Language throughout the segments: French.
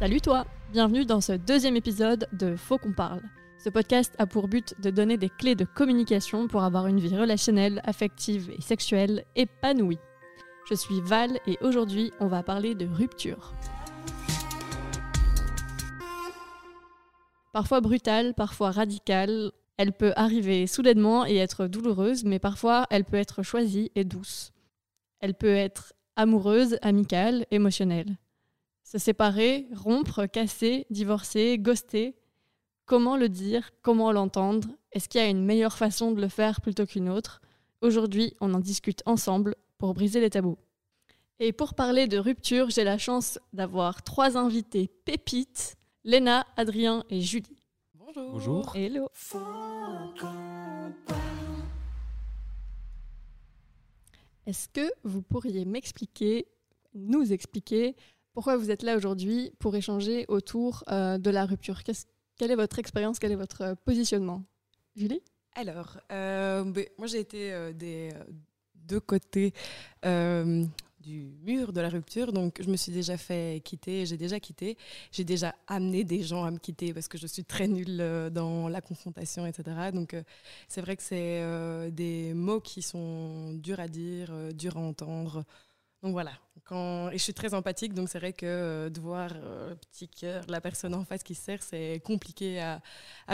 Salut toi Bienvenue dans ce deuxième épisode de Faut qu'on parle. Ce podcast a pour but de donner des clés de communication pour avoir une vie relationnelle, affective et sexuelle épanouie. Je suis Val et aujourd'hui on va parler de rupture. Parfois brutale, parfois radicale, elle peut arriver soudainement et être douloureuse, mais parfois elle peut être choisie et douce. Elle peut être amoureuse, amicale, émotionnelle. Se séparer, rompre, casser, divorcer, ghoster. Comment le dire Comment l'entendre? Est-ce qu'il y a une meilleure façon de le faire plutôt qu'une autre? Aujourd'hui, on en discute ensemble pour briser les tabous. Et pour parler de rupture, j'ai la chance d'avoir trois invités pépites, Léna, Adrien et Julie. Bonjour. Bonjour. Hello. Est-ce que vous pourriez m'expliquer, nous expliquer, pourquoi vous êtes là aujourd'hui pour échanger autour euh, de la rupture? Quelle est votre expérience? Quel est votre euh, positionnement? Julie? Alors, euh, ben, moi j'ai été des deux côtés du mur de la rupture, donc je me suis déjà fait quitter, j'ai déjà quitté, j'ai déjà amené des gens à me quitter parce que je suis très nulle dans la confrontation, etc. Donc c'est vrai que c'est des mots qui sont durs à dire, durs à entendre. Donc voilà, quand, et je suis très empathique, donc c'est vrai que euh, de voir euh, petit cœur, la personne en face qui se sert, c'est compliqué à,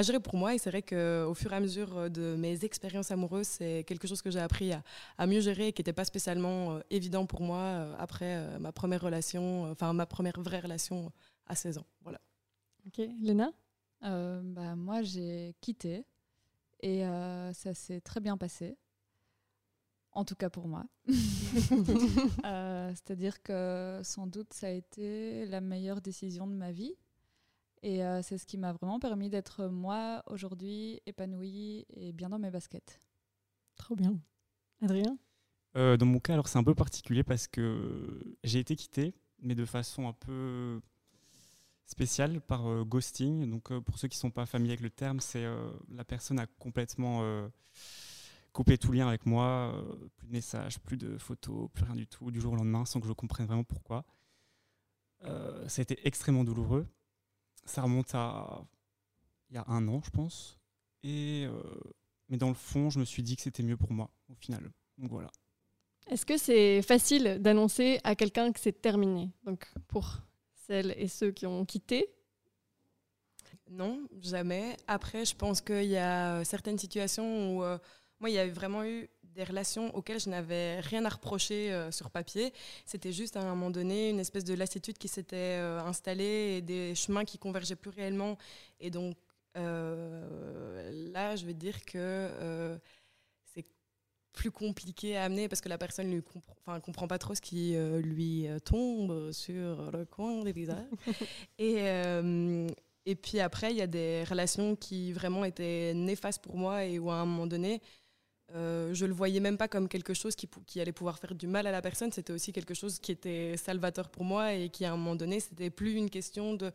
gérer pour moi. Et c'est vrai qu'au fur et à mesure de mes expériences amoureuses, c'est quelque chose que j'ai appris à, mieux gérer et qui n'était pas spécialement euh, évident pour moi euh, après euh, ma première relation, euh, enfin ma première vraie relation à 16 ans. Voilà. Ok, Léna? Euh, bah, moi, j'ai quitté et euh, ça s'est très bien passé. En tout cas pour moi. Euh, C'est-à-dire que sans doute ça a été la meilleure décision de ma vie. Et euh, c'est ce qui m'a vraiment permis d'être moi aujourd'hui, épanouie et bien dans mes baskets. Trop bien. Adrien? Euh, dans mon cas, alors c'est un peu particulier parce que j'ai été quitté, mais de façon un peu spéciale par euh, ghosting. Donc euh, pour ceux qui ne sont pas familiers avec le terme, c'est euh, la personne a complètement coupé tout lien avec moi, euh, plus de messages, plus de photos, plus rien du tout, du jour au lendemain, sans que je comprenne vraiment pourquoi. Euh, ça a été extrêmement douloureux. Ça remonte à il y a un an, je pense. Et euh, mais dans le fond, je me suis dit que c'était mieux pour moi, au final. Donc voilà. Est-ce que c'est facile d'annoncer à quelqu'un que c'est terminé Donc pour celles et ceux qui ont quitté, Non, jamais. Après, je pense qu'il y a certaines situations où euh, moi, il y a vraiment eu des relations auxquelles je n'avais rien à reprocher euh, sur papier. C'était juste à un moment donné une espèce de lassitude qui s'était euh, installée et des chemins qui convergeaient plus réellement. Et donc euh, là, je vais dire que c'est plus compliqué à amener parce que la personne ne comprend, pas trop ce qui lui tombe sur le coin des visages. et, et puis après, il y a des relations qui vraiment étaient néfastes pour moi et où à un moment donné, euh, je le voyais même pas comme quelque chose qui, allait pouvoir faire du mal à la personne. C'était aussi quelque chose qui était salvateur pour moi et qui à un moment donné, c'était plus une question de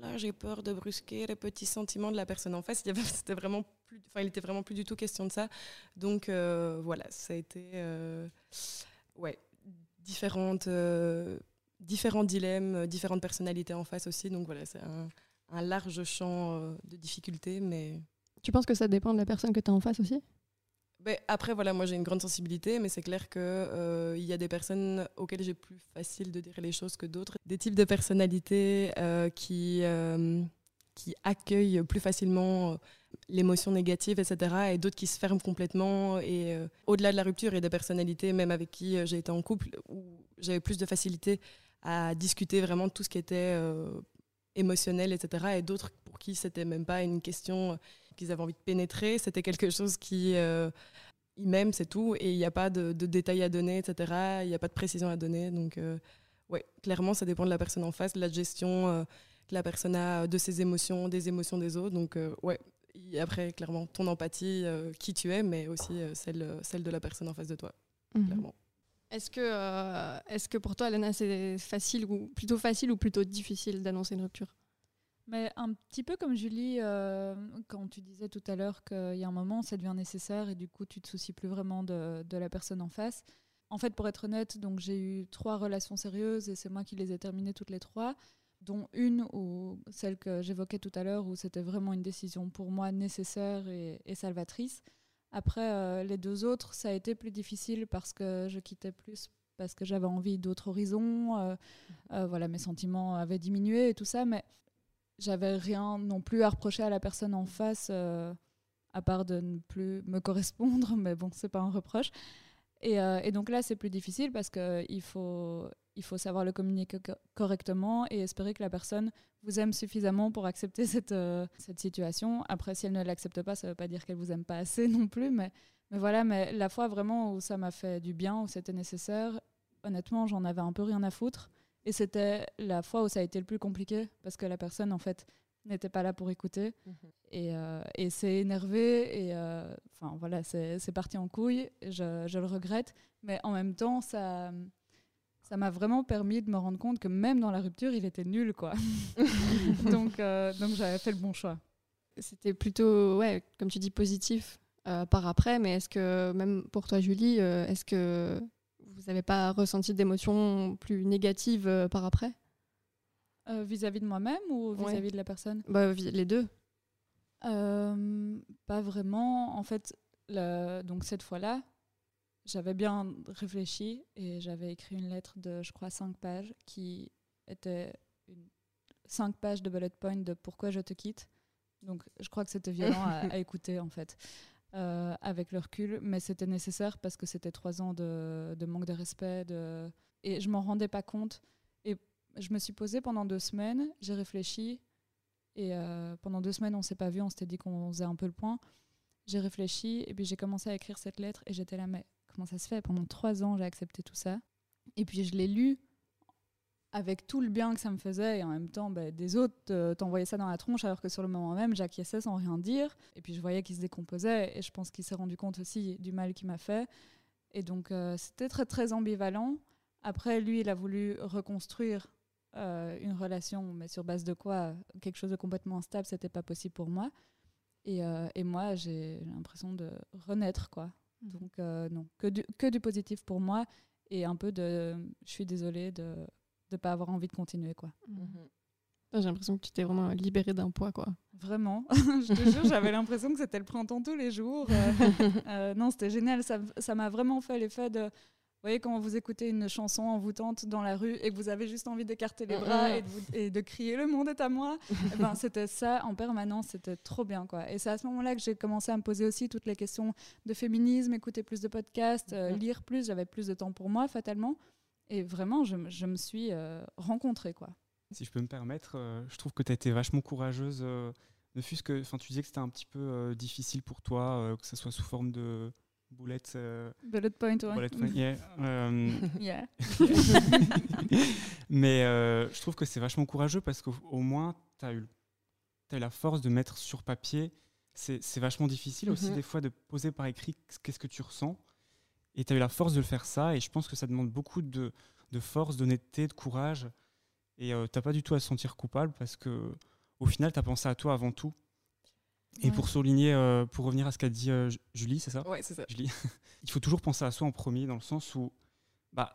là j'ai peur de brusquer les petits sentiments de la personne en face. Il C'était vraiment plus, enfin, il était vraiment plus du tout question de ça. Donc euh, voilà, ça a été euh, ouais différentes euh, différents dilemmes, différentes personnalités en face aussi. Donc voilà, c'est un, un large champ de difficultés, mais tu penses que ça dépend de la personne que tu as en face aussi? Ben, après, voilà, moi j'ai une grande sensibilité, mais c'est clair qu'il il y a des personnes auxquelles j'ai plus facile de dire les choses que d'autres. Des types de personnalités euh, qui, euh, qui accueillent plus facilement euh, l'émotion négative, etc. Et d'autres qui se ferment complètement. Et euh, au-delà de la rupture, il y a des personnalités, même avec qui euh, j'ai été en couple, où j'avais plus de facilité à discuter vraiment de tout ce qui était euh, émotionnel, etc. Et d'autres pour qui c'était même pas une question euh, qu'ils avaient envie de pénétrer. C'était quelque chose qui euh, ils m'aiment, c'est tout. Et il n'y a pas de, de détails à donner, etc. Il n'y a pas de précision à donner. Donc, euh, ouais, clairement, ça dépend de la personne en face, de la gestion euh, que la personne a de ses émotions, des émotions des autres. Donc, euh, ouais. Et après, clairement, ton empathie, euh, qui tu es, mais aussi euh, celle, celle de la personne en face de toi, clairement. Est-ce que, euh, est-ce que pour toi, Léna, c'est facile ou plutôt facile ou plutôt difficile d'annoncer une rupture? Mais un petit peu comme Julie, euh, quand tu disais tout à l'heure qu'il y a un moment, ça devient nécessaire et du coup, tu te soucies plus vraiment de, la personne en face. En fait, pour être honnête, donc j'ai eu trois relations sérieuses et c'est moi qui les ai terminées toutes les trois. dont une ou celle que j'évoquais tout à l'heure où c'était vraiment une décision pour moi nécessaire et, salvatrice. Après, euh, les deux autres, ça a été plus difficile parce que je quittais plus parce que j'avais envie d'autres horizons. Euh, voilà, mes sentiments avaient diminué et tout ça, mais j'avais rien non plus à reprocher à la personne en face, à part de ne plus me correspondre, mais bon, c'est pas un reproche. Et, et donc là, c'est plus difficile parce qu'il faut, il faut savoir le communiquer correctement et espérer que la personne vous aime suffisamment pour accepter cette, euh, cette situation. Après, si elle ne l'accepte pas, ça ne veut pas dire qu'elle vous aime pas assez non plus. Mais, mais voilà, mais la fois vraiment où ça m'a fait du bien, où c'était nécessaire, honnêtement, j'en avais un peu rien à foutre. Et c'était la fois où ça a été le plus compliqué parce que la personne, en fait, n'était pas là pour écouter mhm. et, euh, et c'est énervé et euh, enfin voilà c'est parti en couille je, je, le regrette mais en même temps ça ça m'a vraiment permis de me rendre compte que même dans la rupture, il était nul, quoi. donc, euh, donc j'avais fait le bon choix. C'était plutôt, ouais, comme tu dis, positif euh, par après, mais est-ce que, même pour toi, Julie, est-ce que vous n'avez pas ressenti d'émotions plus négatives par après? Vis-à-vis de moi-même ou vis-à-vis de la personne? Bah, Les deux. pas vraiment. En fait, donc cette fois-là, j'avais bien réfléchi et j'avais écrit une lettre de, je crois, cinq pages qui était une, cinq pages de bullet point de pourquoi je te quitte. Donc, je crois que c'était violent à, écouter, en fait, euh, avec le recul, mais c'était nécessaire parce que c'était trois ans de, manque de respect de... et je m'en rendais pas compte. Et je me suis posée pendant deux semaines, j'ai réfléchi et euh, pendant deux semaines, on s'est pas vu, on s'était dit qu'on faisait un peu le point. J'ai réfléchi et puis j'ai commencé à écrire cette lettre et j'étais là, mais comment ça se fait? Pendant trois ans, j'ai accepté tout ça. Et puis je l'ai lu avec tout le bien que ça me faisait et en même temps bah, des autres euh, t'envoyaient ça dans la tronche alors que sur le moment même j'acquiesçais sans rien dire. Et puis je voyais qu'il se décomposait et je pense qu'il s'est rendu compte aussi du mal qu'il m'a fait. Et donc euh, c'était très très ambivalent. Après lui il a voulu reconstruire euh, une relation mais sur base de quoi quelque chose de complètement instable c'était pas possible pour moi. Et, et moi j'ai l'impression de renaître quoi. Donc euh, non, que du, que du positif pour moi et un peu de je suis désolée de ne pas avoir envie de continuer. quoi. Mhm. J'ai l'impression que tu t'es vraiment libérée d'un poids. quoi. Vraiment, je te jure, j'avais l'impression que c'était le printemps tous les jours. Euh, euh, non, c'était génial, ça m'a vraiment fait l'effet de voyez, quand vous écoutez une chanson envoûtante dans la rue et que vous avez juste envie d'écarter les mm, bras mm. et de, crier Le monde est à moi, eh ben, c'était ça en permanence, c'était trop bien. quoi. Et c'est à ce moment-là que j'ai commencé à me poser aussi toutes les questions de féminisme, écouter plus de podcasts, euh, mm. lire plus, j'avais plus de temps pour moi, fatalement. Et vraiment, je, me suis euh, rencontrée. Quoi. Si je peux me permettre, euh, je trouve que tu as été vachement courageuse. ne fût-ce que, tu disais que c'était un petit peu difficile pour toi, que ce soit sous forme de bullet, euh, bullet point, ouais. yeah. Euh, mais euh, je trouve que c'est vachement courageux parce qu'au moins, tu as, eu, as eu la force de mettre sur papier. C'est vachement difficile aussi mhm. des fois de poser par écrit qu'est-ce que tu ressens. Et tu as eu la force de le faire ça. Et je pense que ça demande beaucoup de, de force, d'honnêteté, de courage. Et tu n'as pas du tout à se sentir coupable parce que au final, tu as pensé à toi avant tout. Et pour souligner, euh, pour revenir à ce qu'a dit euh, Julie, c'est ça? Ouais, c'est ça. Julie. il faut toujours penser à soi en premier, dans le sens où, bah,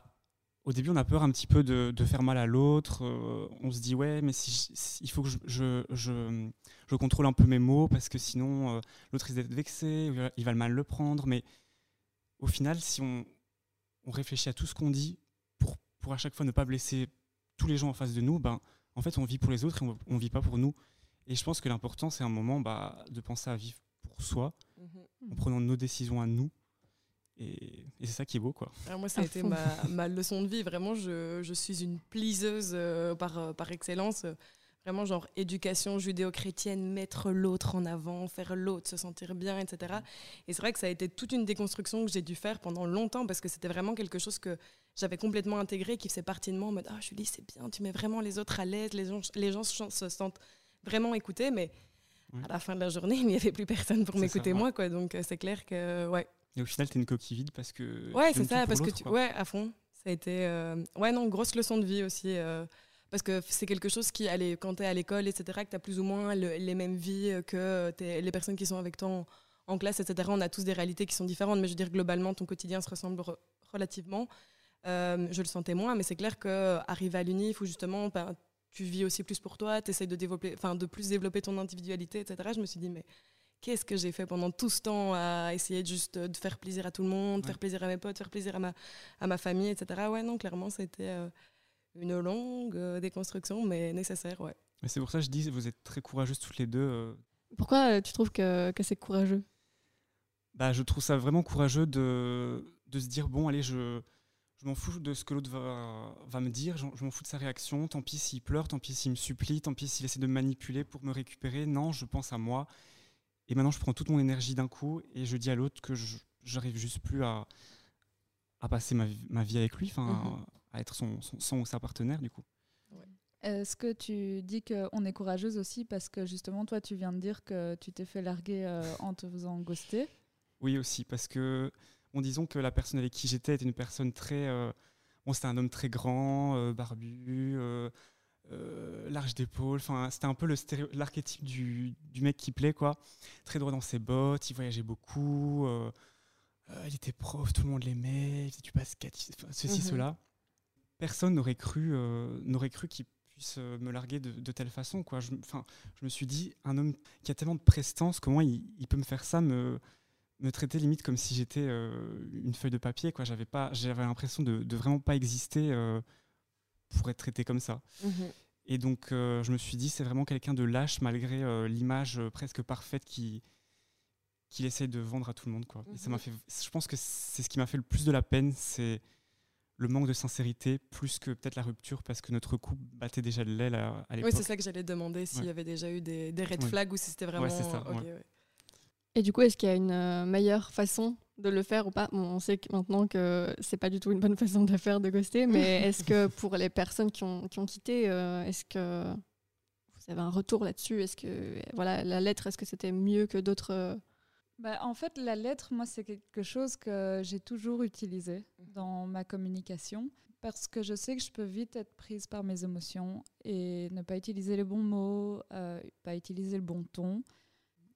au début, on a peur un petit peu de, de faire mal à l'autre. Euh, on se dit, ouais, mais si, il faut que je, je, je, contrôle un peu mes mots, parce que sinon, l'autre risque d'être vexé, il va mal le prendre. Mais au final, si on, on réfléchit à tout ce qu'on dit pour, pour à chaque fois ne pas blesser tous les gens en face de nous, ben, en fait, on vit pour les autres et on ne vit pas pour nous. Et je pense que l'important, c'est un moment bah, de penser à vivre pour soi, mhm. en prenant nos décisions à nous. Et, c'est ça qui est beau, quoi. Alors moi, ça a été ma, ma, leçon de vie. Vraiment, je, je suis une pliseuse euh, par, euh, par excellence. Vraiment, genre éducation judéo-chrétienne, mettre l'autre en avant, faire l'autre se sentir bien, etc. Et c'est vrai que ça a été toute une déconstruction que j'ai dû faire pendant longtemps parce que c'était vraiment quelque chose que j'avais complètement intégré, qui faisait partie de moi en mode Ah, Julie, c'est bien, tu mets vraiment les autres à l'aise, les gens, les gens se sentent vraiment écouter, mais à la fin de la journée, il n'y avait plus personne pour m'écouter moi, quoi. Donc euh, c'est clair que ouais. Et au final, tu es une coquille vide parce que. Ouais, c'est ça, parce que tu... ouais, à fond. Ça a été euh, ouais non grosse leçon de vie aussi. Euh, parce que c'est quelque chose qui, allez, quand tu es à l'école, etc., que tu as plus ou moins les mêmes vies que les personnes qui sont avec toi en, classe, etc. On a tous des réalités qui sont différentes, mais je veux dire, globalement, ton quotidien se ressemble relativement. je le sentais moins, mais c'est clair qu'arriver à l'uni, il faut justement ben, tu vis aussi plus pour toi, tu essaies de, développer, de plus développer ton individualité, etc. Je me suis dit, mais qu'est-ce que j'ai fait pendant tout ce temps à essayer juste de faire plaisir à tout le monde, faire plaisir à mes potes, faire plaisir à ma, à ma famille, etc. Ouais, non, clairement, c'était euh, une longue euh, déconstruction, mais nécessaire, ouais. Mais c'est pour ça que je dis, vous êtes très courageuses toutes les deux. Euh. Pourquoi tu trouves que, que c'est courageux? Bah, Je trouve ça vraiment courageux de, de se dire, bon, allez, je, je m'en fous de ce que l'autre va, va, me dire, je, je m'en fous de sa réaction, tant pis s'il pleure, tant pis s'il me supplie, tant pis s'il essaie de me manipuler pour me récupérer. Non, je pense à moi et maintenant, je prends toute mon énergie d'un coup et je dis à l'autre que j'arrive juste plus à, à passer ma, ma, vie avec lui, enfin, mhm. À être son, son, ou sa partenaire, du coup. Est-ce que tu dis qu'on est courageuse aussi parce que justement, toi, tu viens de dire que tu t'es fait larguer euh, en te faisant ghoster? Oui, aussi, parce que, bon, disons que la personne avec qui j'étais était une personne très. Euh, bon, c'était un homme très grand, euh, barbu euh, large d'épaule. Enfin, c'était un peu l'archétype du, du, mec qui plaît, quoi. Très droit dans ses bottes, il voyageait beaucoup. Il était prof, tout le monde l'aimait. Il du basket, ceci, mhm. cela. Personne n'aurait cru, n'aurait cru qu'il puisse me larguer de, telle façon, quoi. Je, je me suis dit, un homme qui a tellement de prestance, comment il, peut me faire ça, me, me traiter limite comme si j'étais une feuille de papier, quoi. J'avais pas, j'avais l'impression de, de, vraiment pas exister pour être traité comme ça. Mhm. Et donc, euh, je me suis dit, c'est vraiment quelqu'un de lâche malgré euh, l'image euh, presque parfaite qu'il qui essaye de vendre à tout le monde. Quoi. Et ça m'a mhm. fait, je pense que c'est ce qui m'a fait le plus de la peine, c'est le manque de sincérité, plus que peut-être la rupture, parce que notre couple battait déjà de l'aile à, l'époque. Oui, c'est ça que j'allais demander, s'il y avait déjà eu des, des red flags ou si c'était vraiment... Ouais, ça, et du coup, est-ce qu'il y a une euh, meilleure façon de le faire ou pas? On sait maintenant que c'est pas du tout une bonne façon de faire de ghoster, mais est-ce que pour les personnes qui ont, qui ont quitté, euh, est-ce que vous avez un retour là-dessus? Est-ce que voilà, la lettre, est-ce que c'était mieux que d'autres euh? Bah, En fait, la lettre, moi, c'est quelque chose que j'ai toujours utilisé dans ma communication parce que je sais que je peux vite être prise par mes émotions et ne pas utiliser les bons mots, pas utiliser le bon ton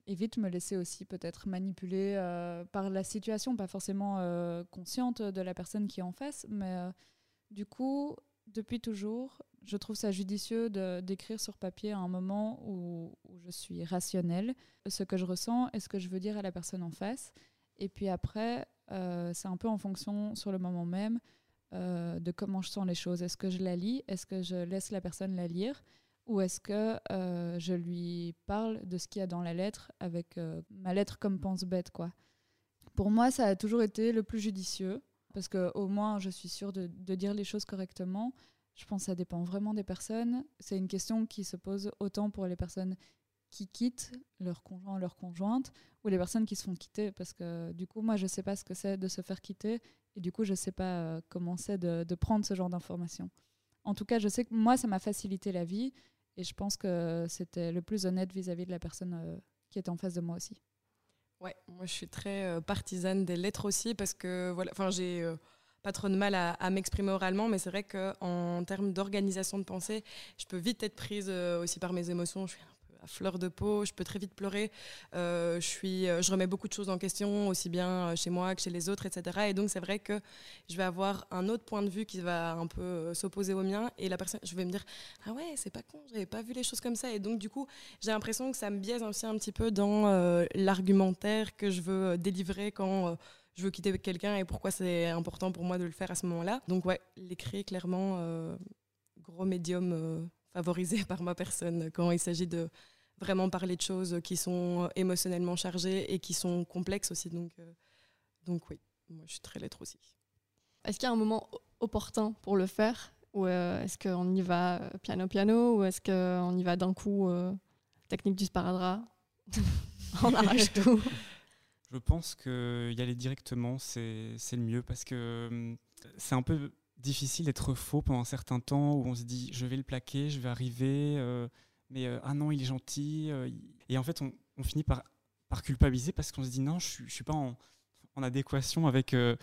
et vite me laisser aussi peut-être manipuler euh, par la situation, pas forcément euh, consciente de la personne qui est en face, mais euh, du coup, depuis toujours, je trouve ça judicieux d'écrire sur papier à un moment où, je suis rationnelle, ce que je ressens et ce que je veux dire à la personne en face. Et puis après, c'est un peu en fonction sur le moment même de comment je sens les choses. Est-ce que je la lis? Est-ce que je laisse la personne la lire? Ou est-ce que euh, je lui parle de ce qu'il y a dans la lettre avec euh, ma lettre comme pense bête quoi. Pour moi, ça a toujours été le plus judicieux parce que au moins je suis sûre de, dire les choses correctement. Je pense que ça dépend vraiment des personnes. C'est une question qui se pose autant pour les personnes qui quittent leur conjoint leur conjointe ou les personnes qui se font quitter parce que du coup moi je sais pas ce que c'est de se faire quitter et du coup je sais pas euh, comment c'est de, de prendre ce genre d'informations. En tout cas, je sais que moi, ça m'a facilité la vie et je pense que c'était le plus honnête vis-à-vis de la personne euh, qui était en face de moi aussi. Ouais, moi je suis très euh, partisane des lettres aussi parce que voilà, enfin j'ai euh, pas trop de mal à, m'exprimer oralement, mais c'est vrai qu'en termes d'organisation de pensée, je peux vite être prise aussi par mes émotions. Fleur de peau, je peux très vite pleurer. Euh, euh, je remets beaucoup de choses en question, aussi bien euh, chez moi que chez les autres, etc. Et donc, c'est vrai que je vais avoir un autre point de vue qui va un peu s'opposer au mien. Et la personne, je vais me dire Ah ouais, c'est pas con, j'avais pas vu les choses comme ça. Et donc, du coup, j'ai l'impression que ça me biaise aussi un petit peu dans l'argumentaire que je veux délivrer quand je veux quitter quelqu'un et pourquoi c'est important pour moi de le faire à ce moment-là. Donc, ouais, l'écrit, clairement, gros médium favorisé par ma personne quand il s'agit de vraiment parler de choses qui sont émotionnellement chargées et qui sont complexes aussi. Donc, euh, donc oui, moi je suis très lettre aussi. Est-ce qu'il y a un moment opportun pour le faire Ou euh, est-ce qu'on y va euh, piano-piano Ou est-ce qu'on y va d'un coup technique du sparadrap On arrache tout Je pense que y aller directement, c'est le mieux parce que c'est un peu difficile d'être faux pendant un certain temps où on se dit je vais le plaquer, je vais arriver mais euh, ah non, il est gentil. Euh, et en fait, on, finit par, par culpabiliser parce qu'on se dit non, je ne suis pas en, adéquation avec, euh,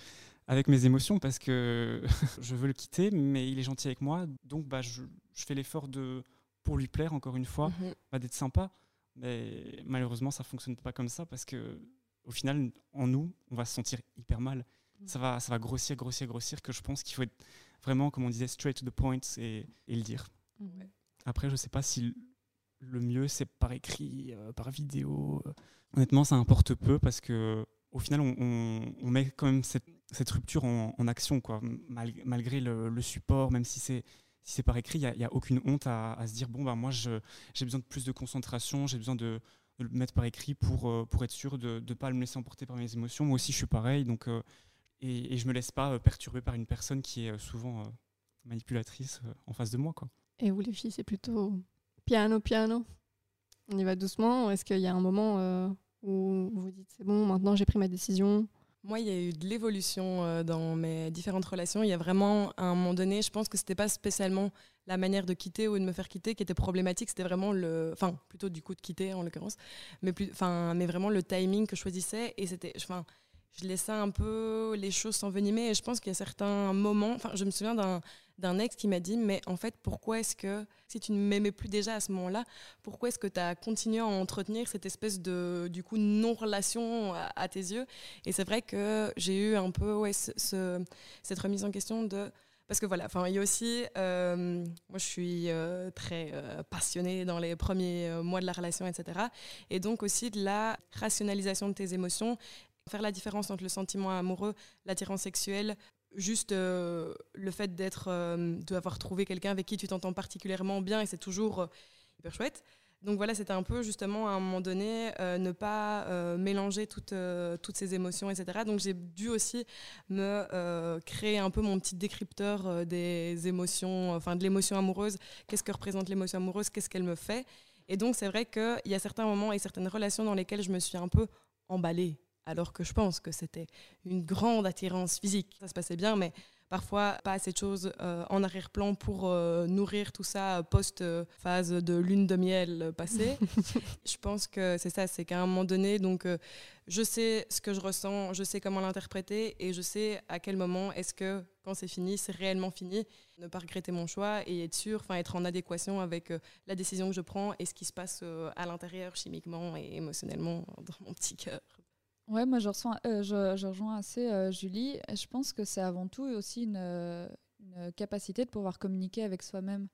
avec mes émotions parce que je veux le quitter, mais il est gentil avec moi. Donc, bah, je, fais l'effort de pour lui plaire, encore une fois, mhm. bah, d'être sympa. Mais malheureusement, ça fonctionne pas comme ça parce que au final, en nous, on va se sentir hyper mal. Mhm. Ça va, ça va grossir, grossir, grossir. Que je pense qu'il faut être vraiment, comme on disait, straight to the point et, et le dire Après, je sais pas si le mieux c'est par écrit, euh, par vidéo. Honnêtement, ça importe peu parce que au final, on, met quand même cette, rupture en, action, quoi, malgré le, support, même si c'est si c'est par écrit, il n'y a, aucune honte à, se dire bon, bah, moi, j'ai besoin de plus de concentration, j'ai besoin de, le mettre par écrit pour, euh, pour être sûr de ne pas me laisser emporter par mes émotions. Moi aussi, je suis pareil, donc, euh, et, je ne me laisse pas euh, perturber par une personne qui est souvent manipulatrice en face de moi. Quoi. Et vous, les filles, c'est plutôt piano, piano On y va doucement Est-ce qu'il y a un moment où vous dites c'est bon, maintenant j'ai pris ma décision? Moi, il y a eu de l'évolution euh, dans mes différentes relations. Il y a vraiment, un moment donné, je pense que c'était pas spécialement la manière de quitter ou de me faire quitter qui était problématique. C'était vraiment le, enfin, plutôt du coup de quitter en l'occurrence, mais plus, enfin, mais vraiment le timing que je choisissais. Et c'était, enfin, je laissais un peu les choses s'envenimer. Et je pense qu'il y a certains moments, enfin, je me souviens d'un ex qui m'a dit, mais en fait, pourquoi est-ce que, si tu ne m'aimais plus déjà à ce moment-là, pourquoi est-ce que tu as continué à entretenir cette espèce de, du coup, non-relation à, tes yeux? Et c'est vrai que j'ai eu un peu ouais, ce, cette remise en question de... Parce que voilà, enfin, il y a aussi, euh, moi je suis euh, très euh, passionnée dans les premiers mois de la relation, etc. Et donc aussi de la rationalisation de tes émotions faire la différence entre le sentiment amoureux, l'attirance sexuelle, juste euh, le fait d'être, euh, d'avoir trouvé quelqu'un avec qui tu t'entends particulièrement bien et c'est toujours euh, hyper chouette. Donc voilà, c'était un peu justement à un moment donné ne pas mélanger toutes, toutes ces émotions, etc. Donc j'ai dû aussi me créer un peu mon petit décrypteur des émotions, enfin de l'émotion amoureuse. Qu'est-ce que représente l'émotion amoureuse? Qu'est-ce qu'elle me fait? Et donc c'est vrai qu'il y a certains moments et certaines relations dans lesquelles je me suis un peu emballée alors que je pense que c'était une grande attirance physique. Ça se passait bien, mais parfois pas assez de choses euh, en arrière-plan pour euh, nourrir tout ça post-phase de lune de miel passée. je pense que c'est ça, c'est qu'à un moment donné, donc je sais ce que je ressens, je sais comment l'interpréter et je sais à quel moment est-ce que quand c'est fini, c'est réellement fini. Ne pas regretter mon choix et être sûr, enfin être en adéquation avec la décision que je prends et ce qui se passe à l'intérieur chimiquement et émotionnellement dans mon petit cœur. Ouais, moi je, reçois, euh, je, rejoins assez euh, Julie. Je pense que c'est avant tout aussi une, euh, une, capacité de pouvoir communiquer avec soi-même.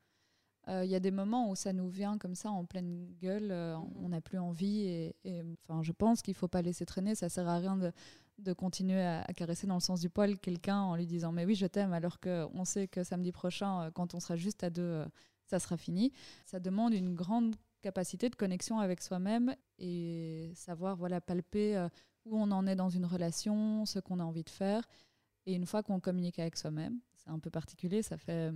Il y a des moments où ça nous vient comme ça en pleine gueule, on n'a plus envie et, enfin, je pense qu'il ne faut pas laisser traîner. Ça sert à rien de, de continuer à, caresser dans le sens du poil quelqu'un en lui disant mais oui je t'aime alors qu'on sait que samedi prochain quand on sera juste à deux ça sera fini. Ça demande une grande capacité de connexion avec soi-même et savoir voilà palper où on en est dans une relation, ce qu'on a envie de faire. Et une fois qu'on communique avec soi-même, c'est un peu particulier, ça fait,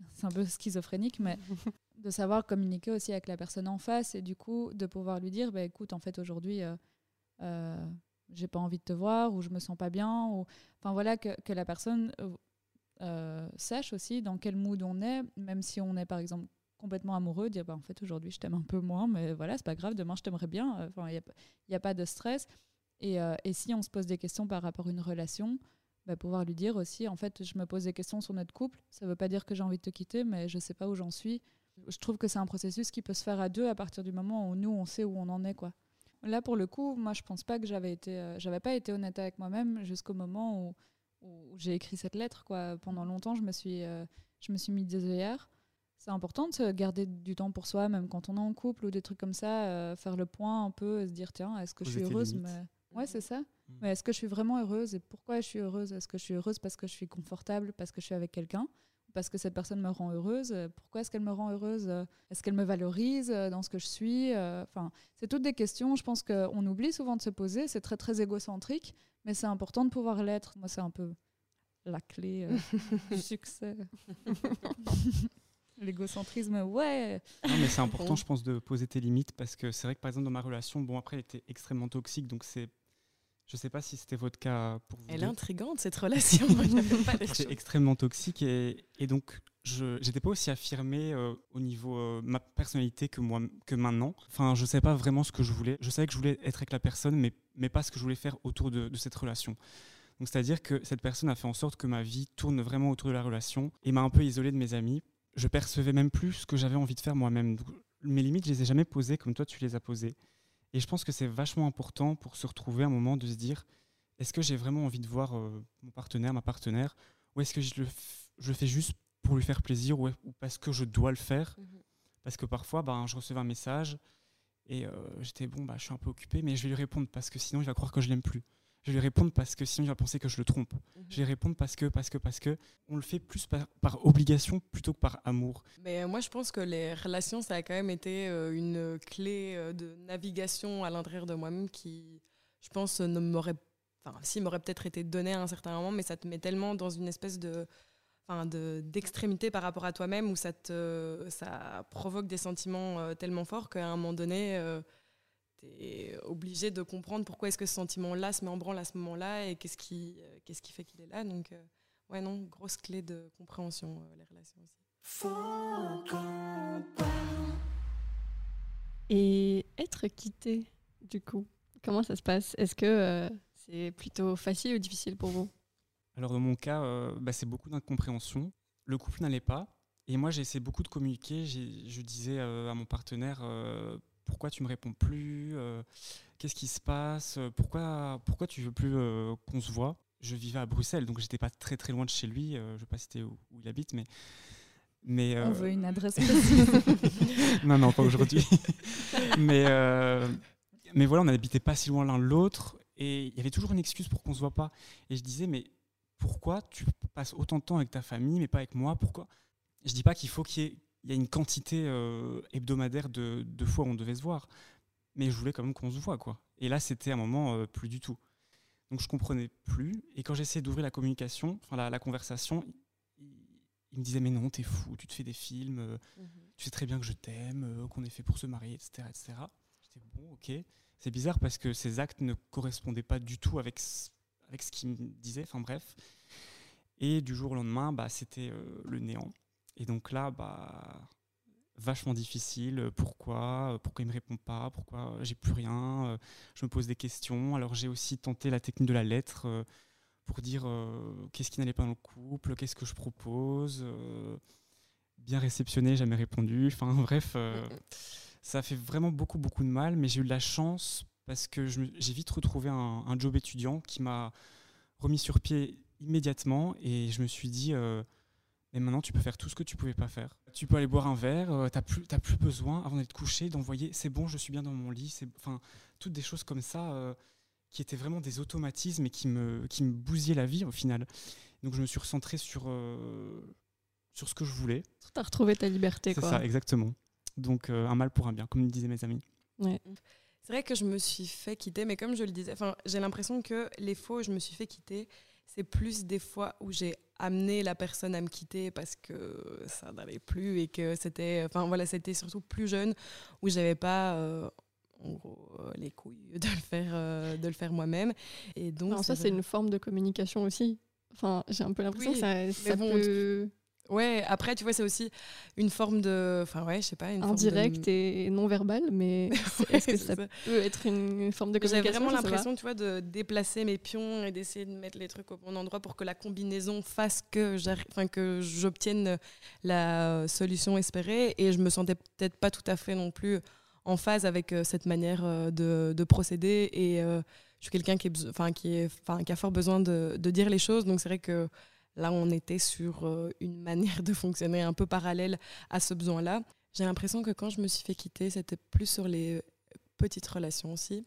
c'est un peu schizophrénique, mais de savoir communiquer aussi avec la personne en face et du coup de pouvoir lui dire, bah, écoute, en fait aujourd'hui, euh, euh, j'ai pas envie de te voir ou je me sens pas bien, ou enfin voilà que, que la personne euh, sache aussi dans quel mood on est, même si on est par exemple complètement amoureux, dire bah, en fait aujourd'hui je t'aime un peu moins, mais voilà c'est pas grave, demain je t'aimerais bien. Enfin il n'y a, a, pas de stress. Euh, et, si on se pose des questions par rapport à une relation, bah, pouvoir lui dire aussi, en fait, je me pose des questions sur notre couple. Ça ne veut pas dire que j'ai envie de te quitter, mais je ne sais pas où j'en suis. Je trouve que c'est un processus qui peut se faire à deux à partir du moment où nous, on sait où on en est. quoi. Là, pour le coup, moi, je pense pas que j'avais été, euh, j'avais pas été honnête avec moi-même jusqu'au moment où, j'ai écrit cette lettre. Quoi. Pendant longtemps, je me suis, euh, je me suis mis des œillères. C'est important de se garder du temps pour soi, même quand on est en couple ou des trucs comme ça, faire le point un peu, se dire tiens, est-ce que je suis heureuse mais... Ouais, c'est ça. Mm. Mais est-ce que je suis vraiment heureuse et pourquoi je suis heureuse? Est-ce que je suis heureuse parce que je suis confortable, parce que je suis avec quelqu'un? Parce que cette personne me rend heureuse? Pourquoi est-ce qu'elle me rend heureuse? Est-ce qu'elle me valorise dans ce que je suis Enfin, c'est toutes des questions. Je pense qu'on oublie souvent de se poser. C'est très très égocentrique, mais c'est important de pouvoir l'être. Moi, c'est un peu la clé euh, du succès. L'égocentrisme, ouais. Non, mais c'est important, je pense, de poser tes limites parce que c'est vrai que par exemple dans ma relation, bon après, elle était extrêmement toxique, donc c'est je ne sais pas si c'était votre cas pour vous. Elle est intrigante cette relation. C'est extrêmement toxique et, et donc je n'étais pas aussi affirmé euh, au niveau euh, ma personnalité que moi que maintenant. Enfin, je ne savais pas vraiment ce que je voulais. Je savais que je voulais être avec la personne, mais, mais pas ce que je voulais faire autour de, de cette relation. Donc c'est-à-dire que cette personne a fait en sorte que ma vie tourne vraiment autour de la relation et m'a un peu isolé de mes amis. Je percevais même plus ce que j'avais envie de faire moi-même. Mes limites, je les ai jamais posées comme toi tu les as posées. Et je pense que c'est vachement important pour se retrouver un moment de se dire est-ce que j'ai vraiment envie de voir euh, mon partenaire, ma partenaire, ou est-ce que je le, je fais juste pour lui faire plaisir ou, parce que je dois le faire? Mhm. Parce que parfois, ben, je recevais un message et euh, j'étais bon, bah, je suis un peu occupé, mais je vais lui répondre parce que sinon il va croire que je l'aime plus. Je vais lui répondre parce que sinon il va penser que je le trompe. Mhm. Je vais lui répondre parce que, parce que, parce que. On le fait plus par, par obligation plutôt que par amour. Mais euh, moi, je pense que les relations, ça a quand même été euh, une clé euh, de navigation à l'intérieur de moi-même qui, je pense, ne m'aurait, enfin, si m'aurait peut-être été donnée à un certain moment, mais ça te met tellement dans une espèce de, enfin, de d'extrémité par rapport à toi-même où ça te, ça provoque des sentiments euh, tellement forts qu'à un moment donné. Es obligé de comprendre pourquoi est-ce que ce sentiment-là se met en branle à ce moment-là et qu'est-ce qui, euh, qu'est-ce qui fait qu'il est là. Donc, euh, ouais, non, grosse clé de compréhension, euh, les relations aussi. Et être quitté, du coup, comment ça se passe? Est-ce que euh, c'est plutôt facile ou difficile pour vous? Alors, dans mon cas, euh, bah, c'est beaucoup d'incompréhension. Le couple n'allait pas. Et moi, j'ai essayé beaucoup de communiquer. Je disais euh, à mon partenaire euh, Pourquoi tu me réponds plus Euh, Qu'est-ce qui se passe pourquoi, pourquoi tu veux plus euh, qu'on se voit? Je vivais à Bruxelles, donc j'étais pas très très loin de chez lui. Euh, je ne vais pas citer où, où il habite, mais. mais On euh, veut une adresse non, non, pas aujourd'hui. mais, euh, mais voilà, on n'habitait pas si loin l'un de l'autre. Et il y avait toujours une excuse pour qu'on se voit pas. Et je disais, mais pourquoi tu passes autant de temps avec ta famille, mais pas avec moi? Pourquoi? Je dis pas qu'il faut qu'il y ait il y a une quantité euh, hebdomadaire de, de fois où on devait se voir. Mais je voulais quand même qu'on se voit, quoi. Et là, c'était un moment euh, plus du tout. Donc je comprenais plus. Et quand j'essayais d'ouvrir la communication, enfin la, la conversation, il, il me disait mais non, t'es fou, tu te fais des films, euh, tu sais très bien que je t'aime, qu'on est fait pour se marier, etc. etc. J'étais bon, ok. C'est bizarre parce que ces actes ne correspondaient pas du tout avec, ce- avec ce qu'il me disait, enfin bref. Et du jour au lendemain, bah, c'était le néant. Et donc là, bah, vachement difficile. Pourquoi Pourquoi il me répond pas Pourquoi j'ai plus rien Euh, Je me pose des questions. Alors j'ai aussi tenté la technique de la lettre euh, pour dire euh, qu'est-ce qui n'allait pas dans le couple, qu'est-ce que je propose. euh, bien réceptionné, jamais répondu. Enfin bref, euh, ça a fait vraiment beaucoup beaucoup de mal. Mais j'ai eu de la chance parce que j'ai vite retrouvé un, un job étudiant qui m'a remis sur pied immédiatement et je me suis dit euh, mais maintenant tu peux faire tout ce que tu pouvais pas faire. Tu peux aller boire un verre, euh, t'as plus t'as plus besoin avant d'être couché d'envoyer c'est bon je suis bien dans mon lit, c'est enfin toutes des choses comme ça euh, qui étaient vraiment des automatismes et qui me qui me bousillaient la vie au final. Donc je me suis recentré sur euh, sur ce que je voulais. Tu as retrouvé ta liberté, C'est quoi. ça exactement. Donc euh, un mal pour un bien comme disaient mes amis. C'est vrai que je me suis fait quitter, mais comme je le disais, enfin, j'ai l'impression que les fois où je me suis fait quitter, c'est plus des fois où j'ai amené la personne à me quitter parce que ça n'allait plus et que c'était, enfin voilà, c'était surtout plus jeune où j'avais pas, euh, en gros, euh, les couilles de le faire, euh, de le faire moi-même. Et donc Non, ça, c'est une forme de communication aussi. Enfin, j'ai un peu l'impression Oui, que ça, ça bon, peut Ouais. Après, tu vois, c'est aussi une forme de, enfin ouais, je sais pas, une de- indirect et non verbal, mais Ouais, est-ce que ça ça. peut être une forme de J'avais communication vraiment sais pas. l'impression, tu vois, de déplacer mes pions et d'essayer de mettre les trucs au bon endroit pour que la combinaison fasse que j'obtienne la solution espérée. Et je me sentais peut-être pas tout à fait non plus en phase avec euh, cette manière euh, de, de procéder. Et euh, je suis quelqu'un qui, est qui, est, a fort besoin de, de dire les choses. Donc c'est vrai que là, on était sur euh, une manière de fonctionner un peu parallèle à ce besoin-là. J'ai l'impression que quand je me suis fait quitter, c'était plus sur les petites relations aussi.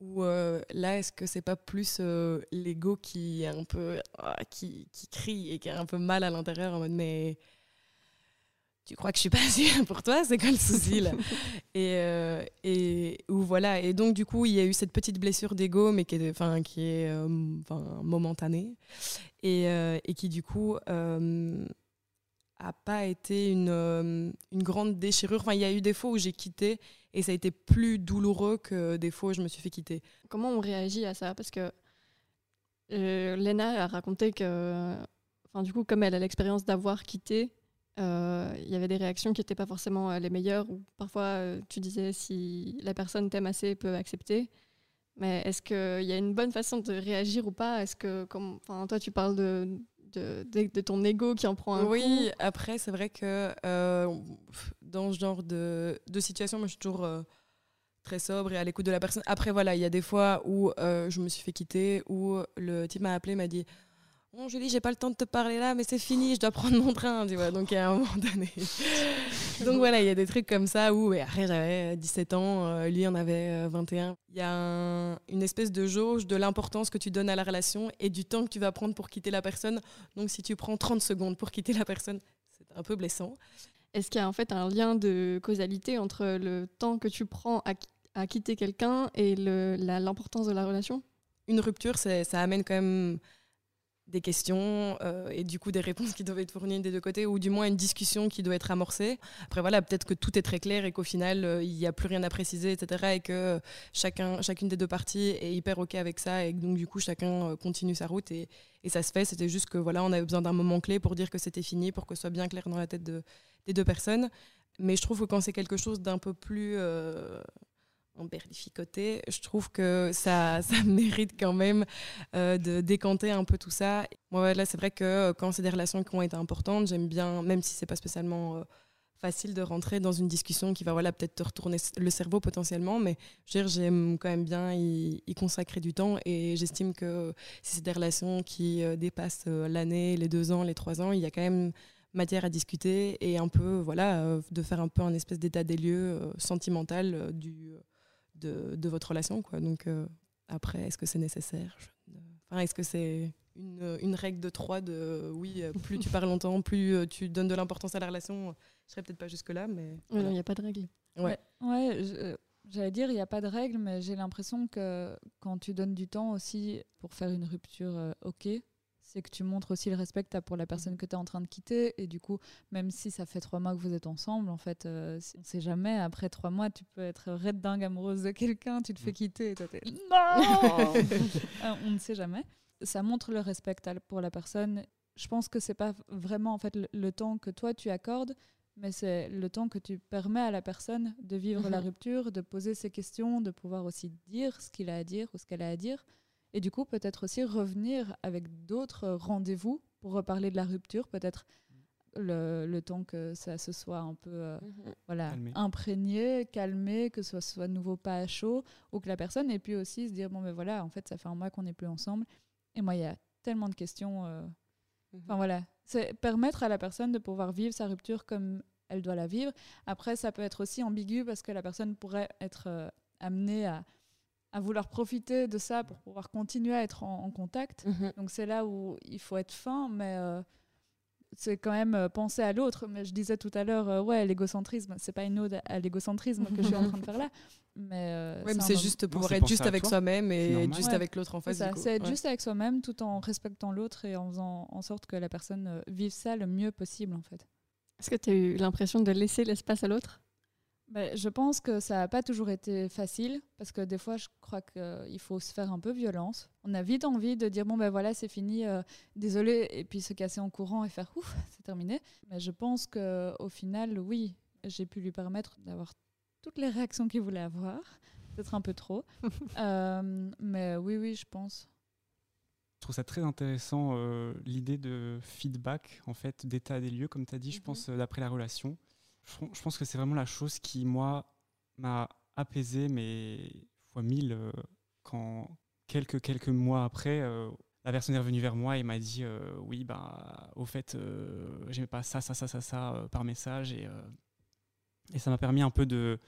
Ou euh, là, est-ce que c'est pas plus euh, l'ego qui est un peu ah, qui, qui crie et qui a un peu mal à l'intérieur en mode mais tu crois que je suis pas assez pour toi c'est quoi le souci là et euh, et ou voilà. Et donc du coup il y a eu cette petite blessure d'ego mais qui est enfin qui est euh, momentanée. Et, euh, et qui du coup a pas été une, une grande déchirure. Enfin il y a eu des fois où j'ai quitté et ça a été plus douloureux que des fois où je me suis fait quitter. Comment on réagit à ça? Parce que Lena a raconté que, enfin, du coup, comme elle a l'expérience d'avoir quitté, il y avait des réactions qui n'étaient pas forcément euh, les meilleures. Ou parfois, euh, tu disais si la personne t'aime assez, peut accepter. Mais est-ce qu'il y a une bonne façon de réagir ou pas? Est-ce que, comme, enfin, toi, tu parles de, de, de- de ton ego qui en prend un oui, coup? après, c'est vrai que euh, dans ce genre de, de situation, moi, je suis toujours euh, très sobre et à l'écoute de la personne. Après, voilà, il y a des fois où euh, je me suis fait quitter, où le type m'a appelé, m'a dit Bon, Julie, j'ai pas le temps de te parler là, mais c'est fini, je dois prendre mon train, tu vois. Donc, à un moment donné. Donc, voilà, il y a des trucs comme ça où, et après, j'avais 17 ans, euh, lui en avait 21. Il y a un- une espèce de jauge de l'importance que tu donnes à la relation et du temps que tu vas prendre pour quitter la personne. Donc, si tu prends 30 secondes pour quitter la personne, c'est un peu blessant. Est-ce qu'il y a en fait un lien de causalité entre le temps que tu prends à, à quitter quelqu'un et l'importance de la relation? Une rupture, ça amène quand même des questions euh, et du coup des réponses qui doivent être fournies des deux côtés ou du moins une discussion qui doit être amorcée. Après voilà, peut-être que tout est très clair et qu'au final euh, il n'y a plus rien à préciser, etc. Et que chacun, chacune des deux parties est hyper ok avec ça et que donc du coup chacun euh, continue sa route et, et ça se fait. C'était juste que voilà, on avait besoin d'un moment clé pour dire que c'était fini, pour que ce soit bien clair dans la tête de- des deux personnes. Mais je trouve que quand c'est quelque chose d'un peu plus euh, emberlificoté, je trouve que ça, ça mérite quand même euh, de décanter un peu tout ça. Moi, là, c'est vrai que euh, quand c'est des relations qui ont été importantes, j'aime bien, même si c'est pas spécialement euh, facile de rentrer dans une discussion qui va voilà, peut-être te retourner le cerveau potentiellement, mais j'aime quand même bien y, y consacrer du temps et j'estime que si c'est des relations qui dépassent l'année, les deux ans, les trois ans, il y a quand même matière à discuter et un peu, voilà, de faire un peu un espèce d'état des lieux sentimental du, de, de votre relation. Quoi. Donc, euh, après, est-ce que c'est nécessaire? Enfin, Est-ce que c'est une, une règle de trois de oui, euh, plus tu parles longtemps, plus euh, tu donnes de l'importance à la relation Je serais peut-être pas jusque-là, mais. Voilà. Il n'y a pas de règle. Ouais. Ouais, je- euh, j'allais dire, il n'y a pas de règle, mais j'ai l'impression que quand tu donnes du temps aussi pour faire une rupture, euh, ok, c'est que tu montres aussi le respect que tu as pour la personne que tu es en train de quitter. Et du coup, même si ça fait trois mois que vous êtes ensemble, en fait, euh, on sait jamais. Après trois mois, tu peux être red dingue amoureuse de quelqu'un, tu te fais quitter et toi, t'es non Euh, On ne sait jamais. Ça montre le respect pour la personne. Je pense que c'est pas vraiment en fait le, le temps que toi tu accordes, mais c'est le temps que tu permets à la personne de vivre la Mhm. rupture, de poser ses questions, de pouvoir aussi dire ce qu'il a à dire ou ce qu'elle a à dire. Et du coup, peut-être aussi revenir avec d'autres rendez-vous pour reparler de la rupture, peut-être le, le temps que ça se soit un peu euh, voilà, Calmé. imprégné, calmé, que ce soit de nouveau pas à chaud, ou que la personne ait pu aussi se dire bon, ben voilà, en fait, ça fait un mois qu'on n'est plus ensemble. Et moi, il y a tellement de questions. euh, Enfin voilà, c'est permettre à la personne de pouvoir vivre sa rupture comme elle doit la vivre. Après, ça peut être aussi ambigu parce que la personne pourrait être euh, amenée à, à vouloir profiter de ça pour pouvoir continuer à être en, en contact. Mhm. Donc c'est là où il faut être fin, mais euh, c'est quand même euh, penser à l'autre. Mais je disais tout à l'heure, euh, ouais, l'égocentrisme, c'est pas une ode à l'égocentrisme que je suis en train de faire là. Mais, euh, Ouais, mais c'est juste pouvoir être juste avec soi-même et être juste Ouais. avec l'autre en face. c'est être Ouais. juste avec soi-même tout en respectant l'autre et en faisant en sorte que la personne vive ça le mieux possible en fait. Est-ce que tu as eu l'impression de laisser l'espace à l'autre? Ben, je pense que ça n'a pas toujours été facile parce que des fois je crois qu'il faut se faire un peu violence. On a vite envie de dire bon ben voilà c'est fini, euh, désolé et puis se casser en courant et faire ouf c'est terminé. Mais je pense que au final oui j'ai pu lui permettre d'avoir toutes les réactions qu'il voulait avoir, peut-être un peu trop. Euh, mais oui oui je pense. Je trouve ça très intéressant, euh, l'idée de feedback, en fait, d'état des lieux, comme tu as dit, je Mhm. pense, euh, d'après la relation. Je, pense que c'est vraiment la chose qui, moi, m'a apaisé, mais fois mille, euh, quand quelques, quelques mois après, euh, la personne est revenue vers moi et m'a dit euh, Oui, bah, au fait, j'aimais pas ça, ça, ça, ça, ça par message. Et, et ça m'a permis un peu de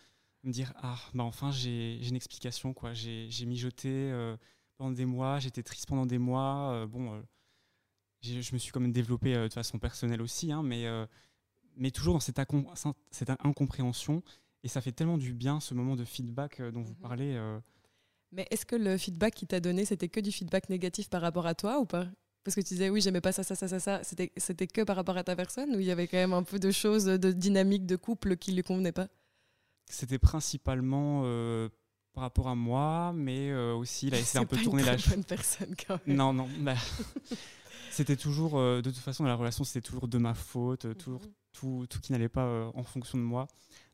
me dire Ah, bah enfin, j'ai une explication, quoi. J'ai mijoté. pendant des mois, j'étais triste pendant des mois. bon, je me suis quand même développé de façon personnelle aussi, hein, mais, mais toujours dans cette, incom- cette incompréhension. Et ça fait tellement du bien ce moment de feedback euh, dont vous Mhm. parlez. euh. Mais est-ce que le feedback qu'il t'a donné, c'était que du feedback négatif par rapport à toi ou pas? Parce que tu disais, oui, j'aimais pas ça, ça, ça, ça, ça. C'était, c'était que par rapport à ta personne ou il y avait quand même un peu de choses, de dynamique de couple qui lui convenaient pas? C'était principalement euh, par rapport à moi, mais euh, aussi il a essayé un peu de tourner la chose. bonne personne quand même. Non, non, bah, c'était toujours, euh, de toute façon, la relation, c'était toujours de ma faute. Tout, tout qui n'allait pas euh, en fonction de moi.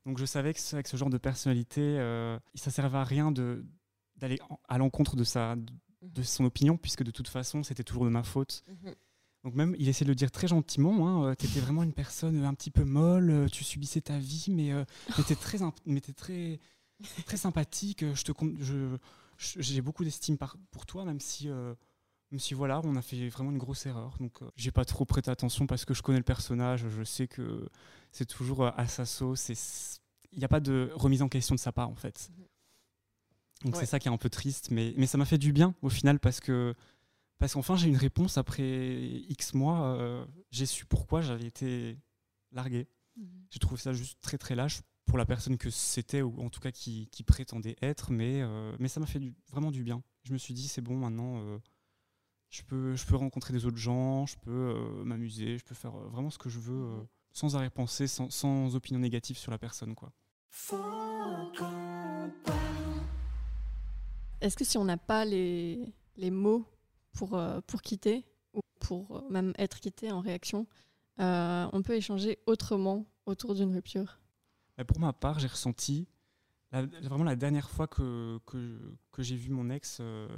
Donc je savais que avec ce genre de personnalité, euh, ça servait à rien d'aller à l'encontre de sa de, son opinion, puisque de toute façon, c'était toujours de ma faute. Mhm. Donc même, il essayait de le dire très gentiment, hein, tu étais vraiment une personne un petit peu molle, euh, tu subissais ta vie, mais, euh, mais t'es très, mais très, très sympathique, euh, je te j'ai beaucoup d'estime pour toi, même si euh, Même si voilà, on a fait vraiment une grosse erreur. Donc euh, j'ai pas trop prêté attention parce que je connais le personnage, je sais que c'est toujours euh, à sa sauce. Il n'y a pas de remise en question de sa part en fait. Mhm. Donc Ouais. c'est ça qui est un peu triste, mais, mais ça m'a fait du bien au final parce que parce qu'enfin j'ai une réponse après X mois. euh, j'ai su pourquoi j'avais été largué. J'ai trouvé ça juste très très lâche pour la personne que c'était ou en tout cas qui, qui prétendait être, mais, euh, mais ça m'a fait du- vraiment du bien. Je me suis dit c'est bon maintenant, je, peux, je peux rencontrer des autres gens, je peux euh, m'amuser, je peux faire euh, vraiment ce que je veux euh, sans arrêt penser, sans, sans opinion négative sur la personne. quoi. Est-ce que si on n'a pas les, les mots pour, euh, pour quitter, ou pour même être quitté en réaction, euh, on peut échanger autrement autour d'une rupture? Mais pour ma part, j'ai ressenti la- vraiment la dernière fois que, que, que j'ai vu mon ex euh,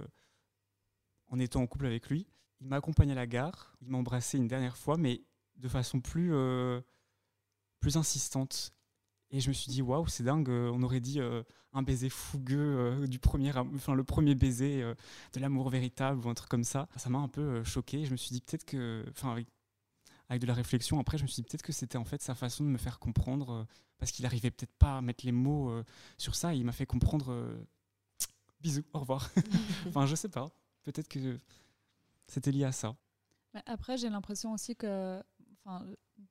en étant en couple avec lui. Il m'a accompagné à la gare, il m'a embrassé une dernière fois, mais de façon plus, euh, plus insistante. Et je me suis dit, waouh, c'est dingue, euh, on aurait dit euh, un baiser fougueux, euh, du premier, enfin, le premier baiser de l'amour véritable ou un truc comme ça. Ça m'a un peu choqué. Je me suis dit, peut-être que, enfin, avec, avec de la réflexion, après, je me suis dit, peut-être que c'était en fait sa façon de me faire comprendre. parce qu'il arrivait peut-être pas à mettre les mots sur ça. et il m'a fait comprendre. bisous, au revoir. enfin, je sais pas. Peut-être que c'était lié à ça. Mais après, j'ai l'impression aussi que,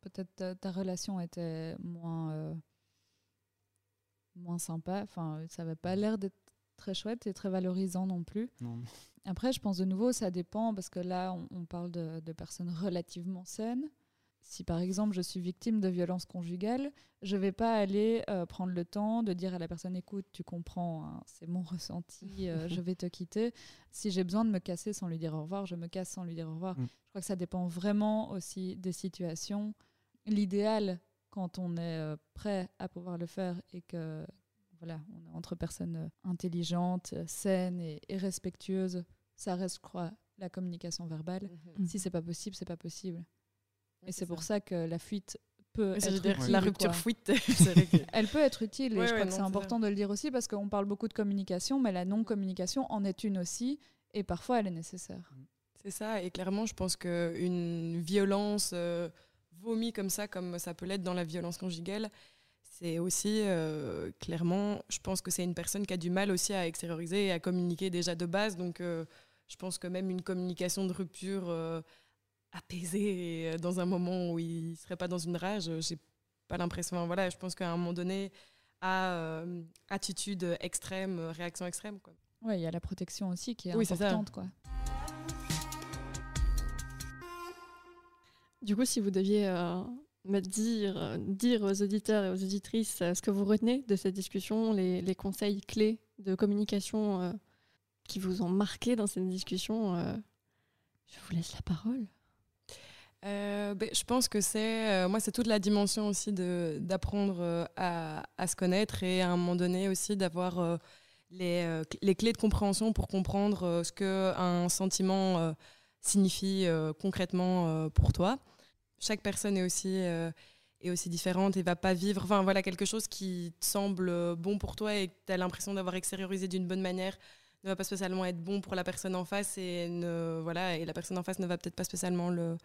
peut-être ta, ta relation était moins, euh, moins sympa. Enfin, ça n'avait pas l'air d'être très chouette et très valorisant non plus. Non. Après, je pense de nouveau, ça dépend parce que là, on, on parle de, de personnes relativement saines. Si par exemple je suis victime de violence conjugale, je vais pas aller euh, prendre le temps de dire à la personne écoute, tu comprends, hein, c'est mon ressenti, euh, je vais te quitter. Si j'ai besoin de me casser sans lui dire au revoir, je me casse sans lui dire au revoir. Mm. Je crois que ça dépend vraiment aussi des situations. L'idéal, quand on est euh, prêt à pouvoir le faire et que voilà, on est entre personnes intelligentes, saines et, et respectueuses, ça reste, je crois, la communication verbale. Mhm. Si c'est pas possible, c'est pas possible. Et c'est pour ça que la fuite peut être utile, la rupture quoi. fuite. c'est vrai que- Elle peut être utile et Ouais, je crois ouais, que non, c'est c'est important de le dire aussi parce qu'on parle beaucoup de communication, mais la non-communication en est une aussi et parfois elle est nécessaire. C'est ça, et clairement, je pense qu'une violence euh, vomi comme ça, comme ça peut l'être dans la violence conjugale, c'est aussi euh, clairement, je pense que c'est une personne qui a du mal aussi à extérioriser et à communiquer déjà de base. Donc, euh, je pense que même une communication de rupture apaisée et euh, dans un moment où il serait pas dans une rage, euh, j'ai pas l'impression. enfin, Voilà, je pense qu'à un moment donné, à euh, attitude extrême, réaction extrême. Quoi. Ouais, il y a la protection aussi qui est Oui, importante quoi. Du coup, si vous deviez euh, me dire, dire aux auditeurs et aux auditrices euh, ce que vous retenez de cette discussion, les, les conseils clés de communication euh, qui vous ont marqué dans cette discussion, euh, je vous laisse la parole. Euh, ben, je pense que c'est euh, moi c'est toute la dimension aussi d'apprendre euh, à, se connaître et à un moment donné aussi d'avoir les, cl- les clés de compréhension pour comprendre ce que un sentiment signifie concrètement pour toi. Chaque personne est aussi est aussi différente et va pas vivre enfin voilà quelque chose qui te semble bon pour toi et que tu as l'impression d'avoir extériorisé d'une bonne manière ne va pas spécialement être bon pour la personne en face et voilà et la personne en face ne va peut-être pas spécialement le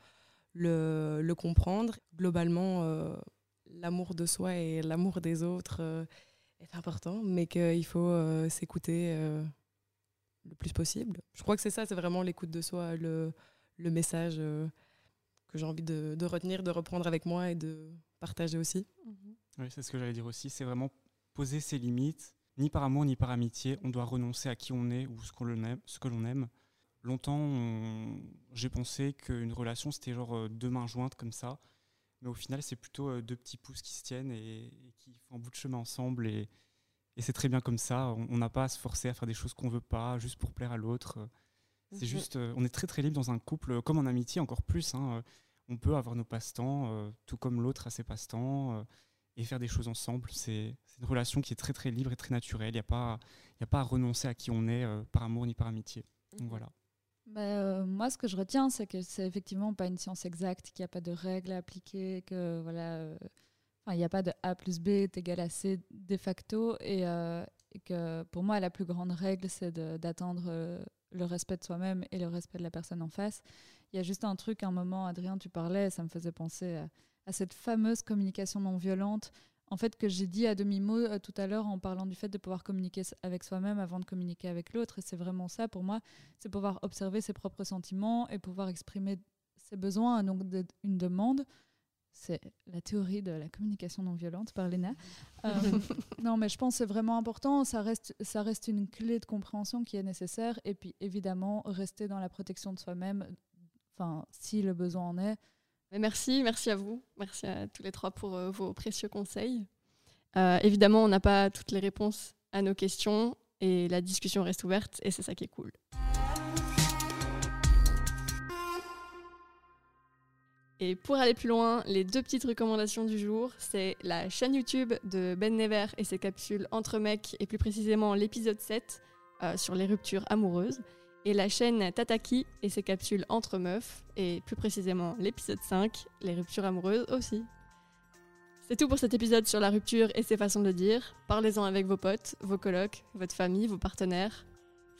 le, comprendre. Globalement, euh, l'amour de soi et l'amour des autres euh, est important, mais qu'il faut euh, s'écouter le plus possible. Je crois que c'est ça, c'est vraiment l'écoute de soi, le, le message que j'ai envie de, retenir, de reprendre avec moi et de partager aussi. Oui, c'est ce que j'allais dire aussi. C'est vraiment poser ses limites, ni par amour ni par amitié. On doit renoncer à qui on est ou ce, qu'on aime, ce que l'on aime. Longtemps, on- j'ai pensé qu'une relation, c'était genre euh, deux mains jointes comme ça. Mais au final, c'est plutôt euh, deux petits pouces qui se tiennent et, et qui font un bout de chemin ensemble. Et, et c'est très bien comme ça. On n'a pas à se forcer à faire des choses qu'on veut pas, juste pour plaire à l'autre. C'est Mhm. juste, euh, on est très très libre dans un couple, comme en amitié encore plus. hein, on peut avoir nos passe-temps, tout comme l'autre a ses passe-temps, et faire des choses ensemble. C'est une relation qui est très très libre et très naturelle. Il n'y a, pas- y a pas à renoncer à qui on est par amour ni par amitié. Donc voilà. Bah, euh, moi, ce que je retiens, c'est que c'est effectivement pas une science exacte, qu'il n'y a pas de règles à appliquer, que voilà, euh, il n'y a pas de A plus B est égal à C de facto, et, euh, que pour moi, la plus grande règle, c'est d'atteindre euh, le respect de soi-même et le respect de la personne en face. Il y a juste un truc, un moment, Adrien, tu parlais, ça me faisait penser à cette fameuse communication non violente en fait que j'ai dit à demi-mot euh, tout à l'heure en parlant du fait de pouvoir communiquer avec soi-même avant de communiquer avec l'autre. Et c'est vraiment ça pour moi, c'est pouvoir observer ses propres sentiments et pouvoir exprimer ses besoins. Donc une demande, c'est la théorie de la communication non violente par Léna. Euh, non, mais je pense que c'est vraiment important. Ça reste, ça reste une clé de compréhension qui est nécessaire. Et puis évidemment, rester dans la protection de soi-même, enfin, si le besoin en est merci, merci à vous. Merci à tous les trois pour euh, vos précieux conseils. Euh, évidemment, on n'a pas toutes les réponses à nos questions et la discussion reste ouverte et c'est ça qui est cool. Et pour aller plus loin, les deux petites recommandations du jour, c'est la chaîne YouTube de Ben Never et ses capsules Entre mecs et plus précisément l'épisode 7 euh, sur les ruptures amoureuses et la chaîne Tataki et ses capsules entre meufs, et plus précisément l'épisode 5, les ruptures amoureuses aussi. C'est tout pour cet épisode sur la rupture et ses façons de dire. Parlez-en avec vos potes, vos colocs, votre famille, vos partenaires.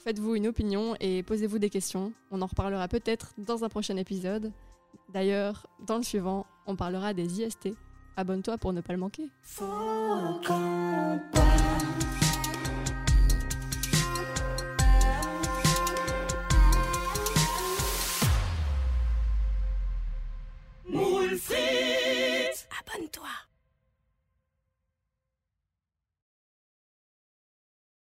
Faites-vous une opinion et posez-vous des questions. On en reparlera peut-être dans un prochain épisode. D'ailleurs, dans le suivant, on parlera des IST. Abonne-toi pour ne pas le manquer. Mulsim!